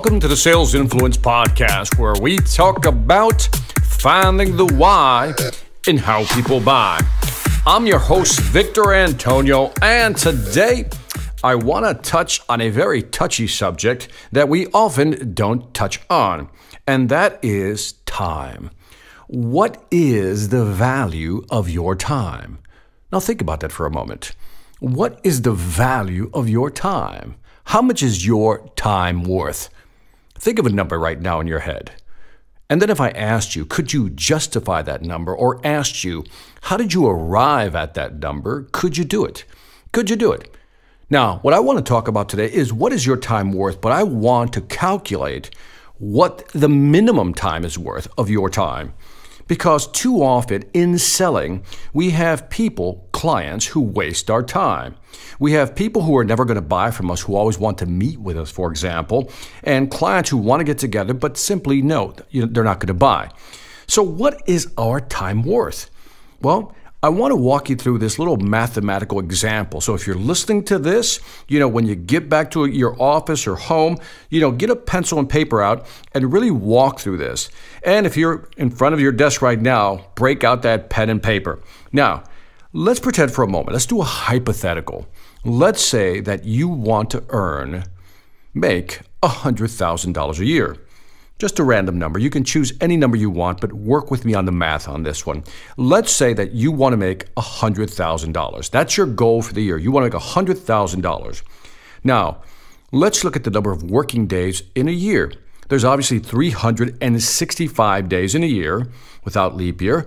Welcome to the Sales Influence Podcast, where we talk about finding the why in how people buy. I'm your host, Victor Antonio, and today I want to touch on a very touchy subject that we often don't touch on, and that is time. What is the value of your time? Now, think about that for a moment. What is the value of your time? How much is your time worth? Think of a number right now in your head. And then if I asked you, could you justify that number? Or asked you, how did you arrive at that number? Could you do it? Could you do it? Now, what I want to talk about today is what is your time worth, but I want to calculate what the minimum time is worth of your time. Because too often in selling, we have people, clients, who waste our time. We have people who are never going to buy from us who always want to meet with us, for example, and clients who want to get together but simply know they're not going to buy. So, what is our time worth? Well, I want to walk you through this little mathematical example. So if you're listening to this, you know, when you get back to your office or home, you know, get a pencil and paper out and really walk through this. And if you're in front of your desk right now, break out that pen and paper. Now, let's pretend for a moment. Let's do a hypothetical. Let's say that you want to earn, make $100,000 a year. Just a random number. You can choose any number you want, but work with me on the math on this one. Let's say that you want to make $100,000. That's your goal for the year. You want to make $100,000. Now, let's look at the number of working days in a year. There's obviously 365 days in a year without leap year.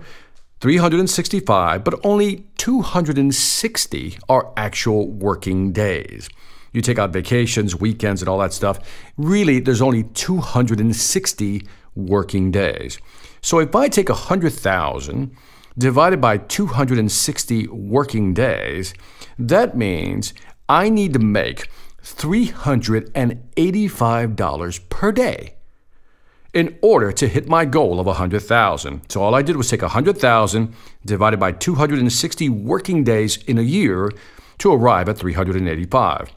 365, but only 260 are actual working days you take out vacations, weekends, and all that stuff, really there's only 260 working days. So if I take 100,000 divided by 260 working days, that means I need to make $385 per day in order to hit my goal of 100,000. So all I did was take 100,000 divided by 260 working days in a year to arrive at 385.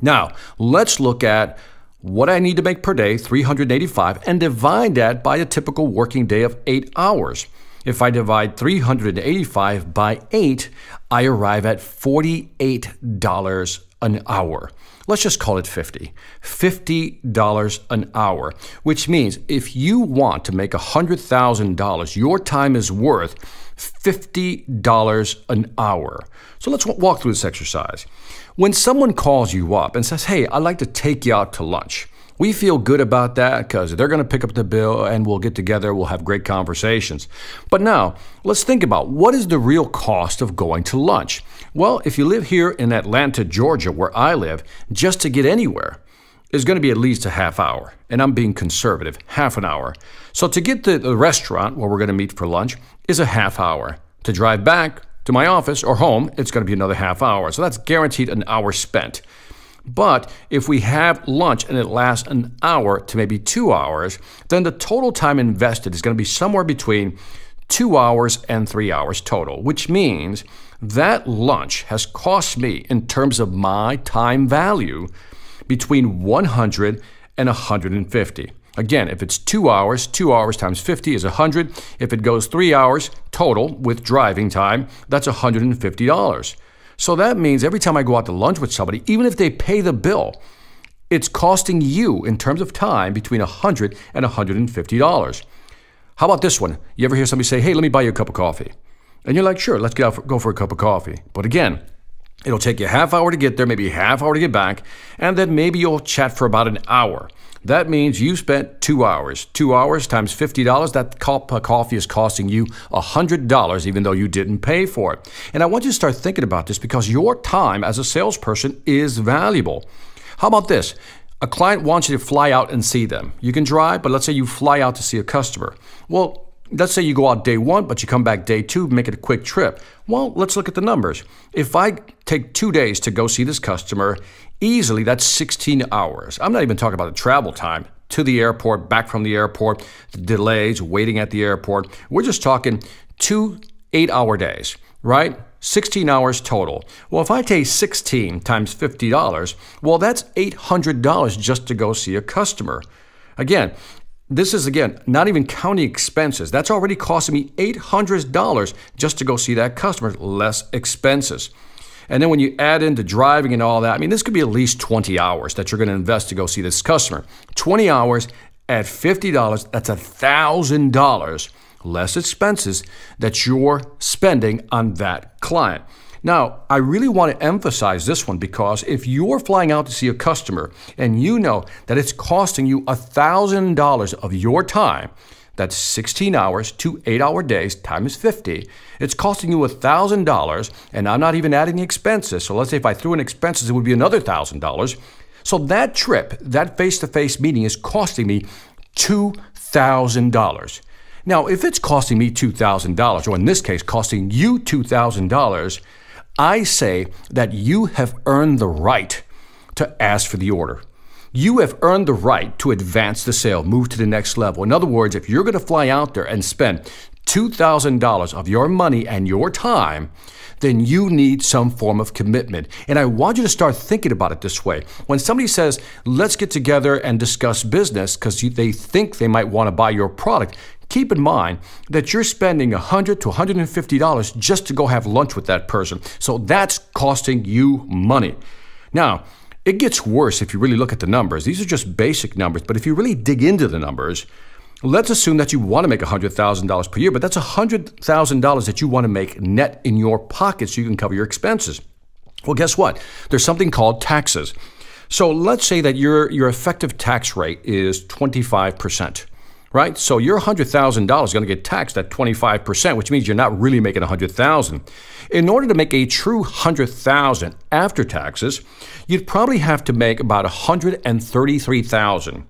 Now, let's look at what I need to make per day, 385, and divide that by a typical working day of 8 hours. If I divide 385 by 8, I arrive at $48 an hour. Let's just call it 50. $50 an hour, which means if you want to make $100,000, your time is worth $50 an hour. So let's walk through this exercise. When someone calls you up and says, Hey, I'd like to take you out to lunch, we feel good about that because they're going to pick up the bill and we'll get together, we'll have great conversations. But now, let's think about what is the real cost of going to lunch? Well, if you live here in Atlanta, Georgia, where I live, just to get anywhere, is going to be at least a half hour. And I'm being conservative, half an hour. So to get to the restaurant where we're going to meet for lunch is a half hour. To drive back, to my office or home, it's going to be another half hour. So that's guaranteed an hour spent. But if we have lunch and it lasts an hour to maybe two hours, then the total time invested is going to be somewhere between two hours and three hours total, which means that lunch has cost me, in terms of my time value, between 100 and 150. Again, if it's two hours, two hours times 50 is 100. If it goes three hours total with driving time, that's $150. So that means every time I go out to lunch with somebody, even if they pay the bill, it's costing you in terms of time between 100 and $150. How about this one? You ever hear somebody say, hey, let me buy you a cup of coffee? And you're like, sure, let's get out for, go for a cup of coffee. But again, it'll take you a half hour to get there, maybe a half hour to get back, and then maybe you'll chat for about an hour. That means you spent two hours. Two hours times $50, that cup of coffee is costing you $100, even though you didn't pay for it. And I want you to start thinking about this because your time as a salesperson is valuable. How about this? A client wants you to fly out and see them. You can drive, but let's say you fly out to see a customer. Well, let's say you go out day one, but you come back day two, make it a quick trip. Well, let's look at the numbers. If I take two days to go see this customer, easily that's 16 hours. I'm not even talking about the travel time to the airport, back from the airport, the delays, waiting at the airport. We're just talking two eight hour days, right? 16 hours total. Well, if I take 16 times $50, well, that's $800 just to go see a customer. Again, this is again not even counting expenses. That's already costing me $800 just to go see that customer, less expenses. And then when you add into driving and all that, I mean, this could be at least 20 hours that you're going to invest to go see this customer. 20 hours at $50, that's $1,000 less expenses that you're spending on that client. Now, I really want to emphasize this one because if you're flying out to see a customer and you know that it's costing you $1,000 of your time, that's 16 hours, two eight hour days times 50. It's costing you $1,000, and I'm not even adding the expenses. So let's say if I threw in expenses, it would be another $1,000. So that trip, that face to face meeting is costing me $2,000. Now, if it's costing me $2,000, or in this case, costing you $2,000, I say that you have earned the right to ask for the order. You have earned the right to advance the sale, move to the next level. In other words, if you're going to fly out there and spend $2,000 of your money and your time, then you need some form of commitment. And I want you to start thinking about it this way. When somebody says, let's get together and discuss business because they think they might want to buy your product, keep in mind that you're spending 100 to $150 just to go have lunch with that person. So that's costing you money. Now, it gets worse if you really look at the numbers. These are just basic numbers, but if you really dig into the numbers, let's assume that you want to make $100,000 per year, but that's $100,000 that you want to make net in your pocket so you can cover your expenses. Well, guess what? There's something called taxes. So let's say that your, your effective tax rate is 25% right? So your $100,000 is going to get taxed at 25%, which means you're not really making 100,000. In order to make a true 100,000 after taxes, you'd probably have to make about 133,000.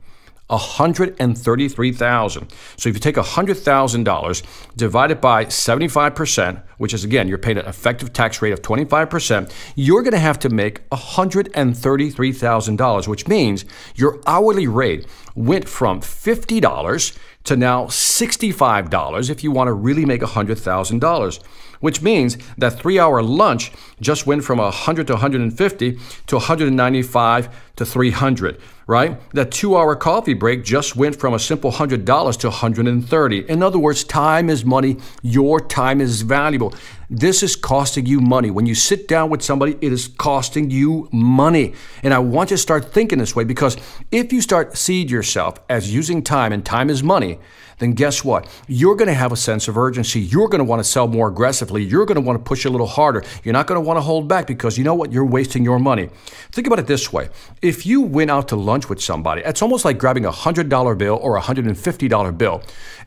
133,000. So if you take $100,000 divided by 75%, which is again you're paying an effective tax rate of 25%, you're going to have to make $133,000, which means your hourly rate went from $50 to now $65 if you want to really make $100,000 which means that three hour lunch just went from 100 to 150 to 195 to 300, right? That two hour coffee break just went from a simple $100 to 130. In other words, time is money. Your time is valuable. This is costing you money. When you sit down with somebody, it is costing you money. And I want you to start thinking this way because if you start seed yourself as using time and time is money, then guess what? You're going to have a sense of urgency. You're going to want to sell more aggressively. You're going to want to push a little harder. You're not going to want to hold back because you know what? You're wasting your money. Think about it this way. If you went out to lunch with somebody, it's almost like grabbing a $100 bill or a $150 bill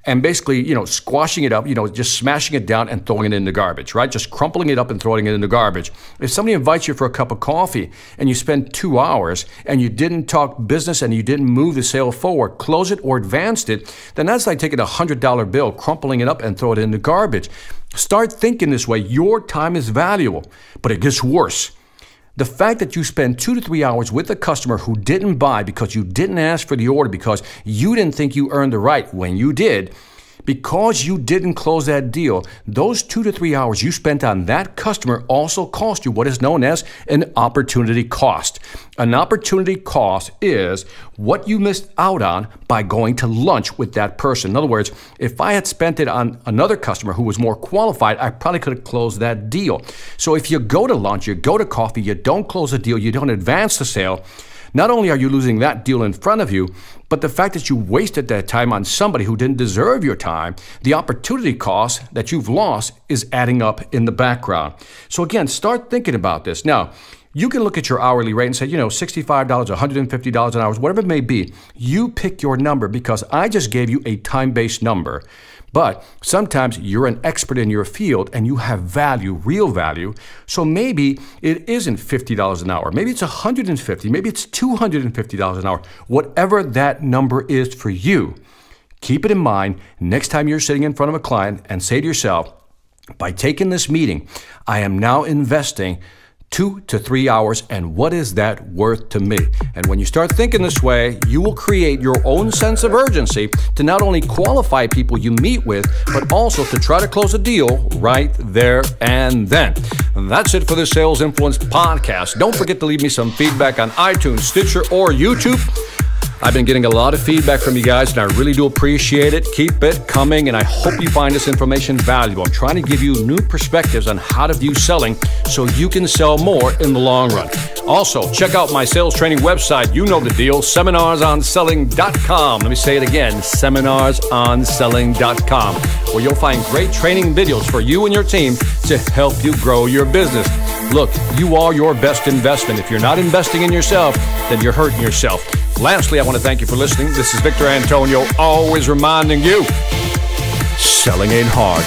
and basically, you know, squashing it up, you know, just smashing it down and throwing it in the garbage, right? Just crumpling it up and throwing it in the garbage. If somebody invites you for a cup of coffee and you spend two hours and you didn't talk business and you didn't move the sale forward, close it or advanced it, then that's like taking a $100 bill, crumpling it up and throw it in the garbage. Start thinking this way. Your time is valuable, but it gets worse. The fact that you spend two to three hours with a customer who didn't buy because you didn't ask for the order because you didn't think you earned the right when you did, because you didn't close that deal, those two to three hours you spent on that customer also cost you what is known as an opportunity cost. An opportunity cost is what you missed out on by going to lunch with that person. In other words, if I had spent it on another customer who was more qualified, I probably could have closed that deal. So if you go to lunch, you go to coffee, you don't close a deal, you don't advance the sale, not only are you losing that deal in front of you, but the fact that you wasted that time on somebody who didn't deserve your time, the opportunity cost that you've lost is adding up in the background. So again, start thinking about this. Now, you can look at your hourly rate and say, you know, $65, $150 an hour, whatever it may be. You pick your number because I just gave you a time based number. But sometimes you're an expert in your field and you have value, real value. So maybe it isn't $50 an hour. Maybe it's 150, maybe it's $250 an hour. Whatever that number is for you, keep it in mind next time you're sitting in front of a client and say to yourself, by taking this meeting, I am now investing two to three hours, and what is that worth to me? And when you start thinking this way, you will create your own sense of urgency to not only qualify people you meet with, but also to try to close a deal right there and then. And that's it for the Sales Influence podcast. Don't forget to leave me some feedback on iTunes, Stitcher, or YouTube. I've been getting a lot of feedback from you guys, and I really do appreciate it. Keep it coming, and I hope you find this information valuable. I'm trying to give you new perspectives on how to view selling so you can sell more in the long run. Also, check out my sales training website. You know the deal seminarsonselling.com. Let me say it again seminarsonselling.com, where you'll find great training videos for you and your team to help you grow your business. Look, you are your best investment. If you're not investing in yourself, then you're hurting yourself. Lastly, I want to thank you for listening. This is Victor Antonio, always reminding you selling ain't hard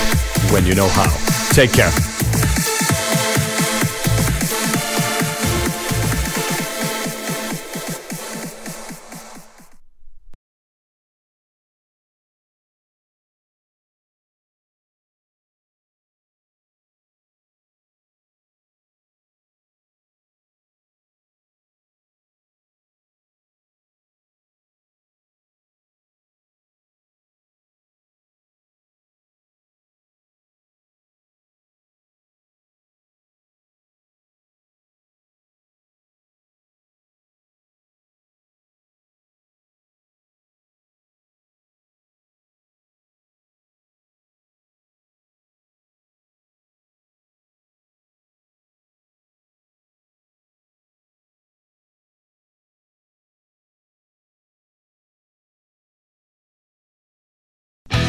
when you know how. Take care.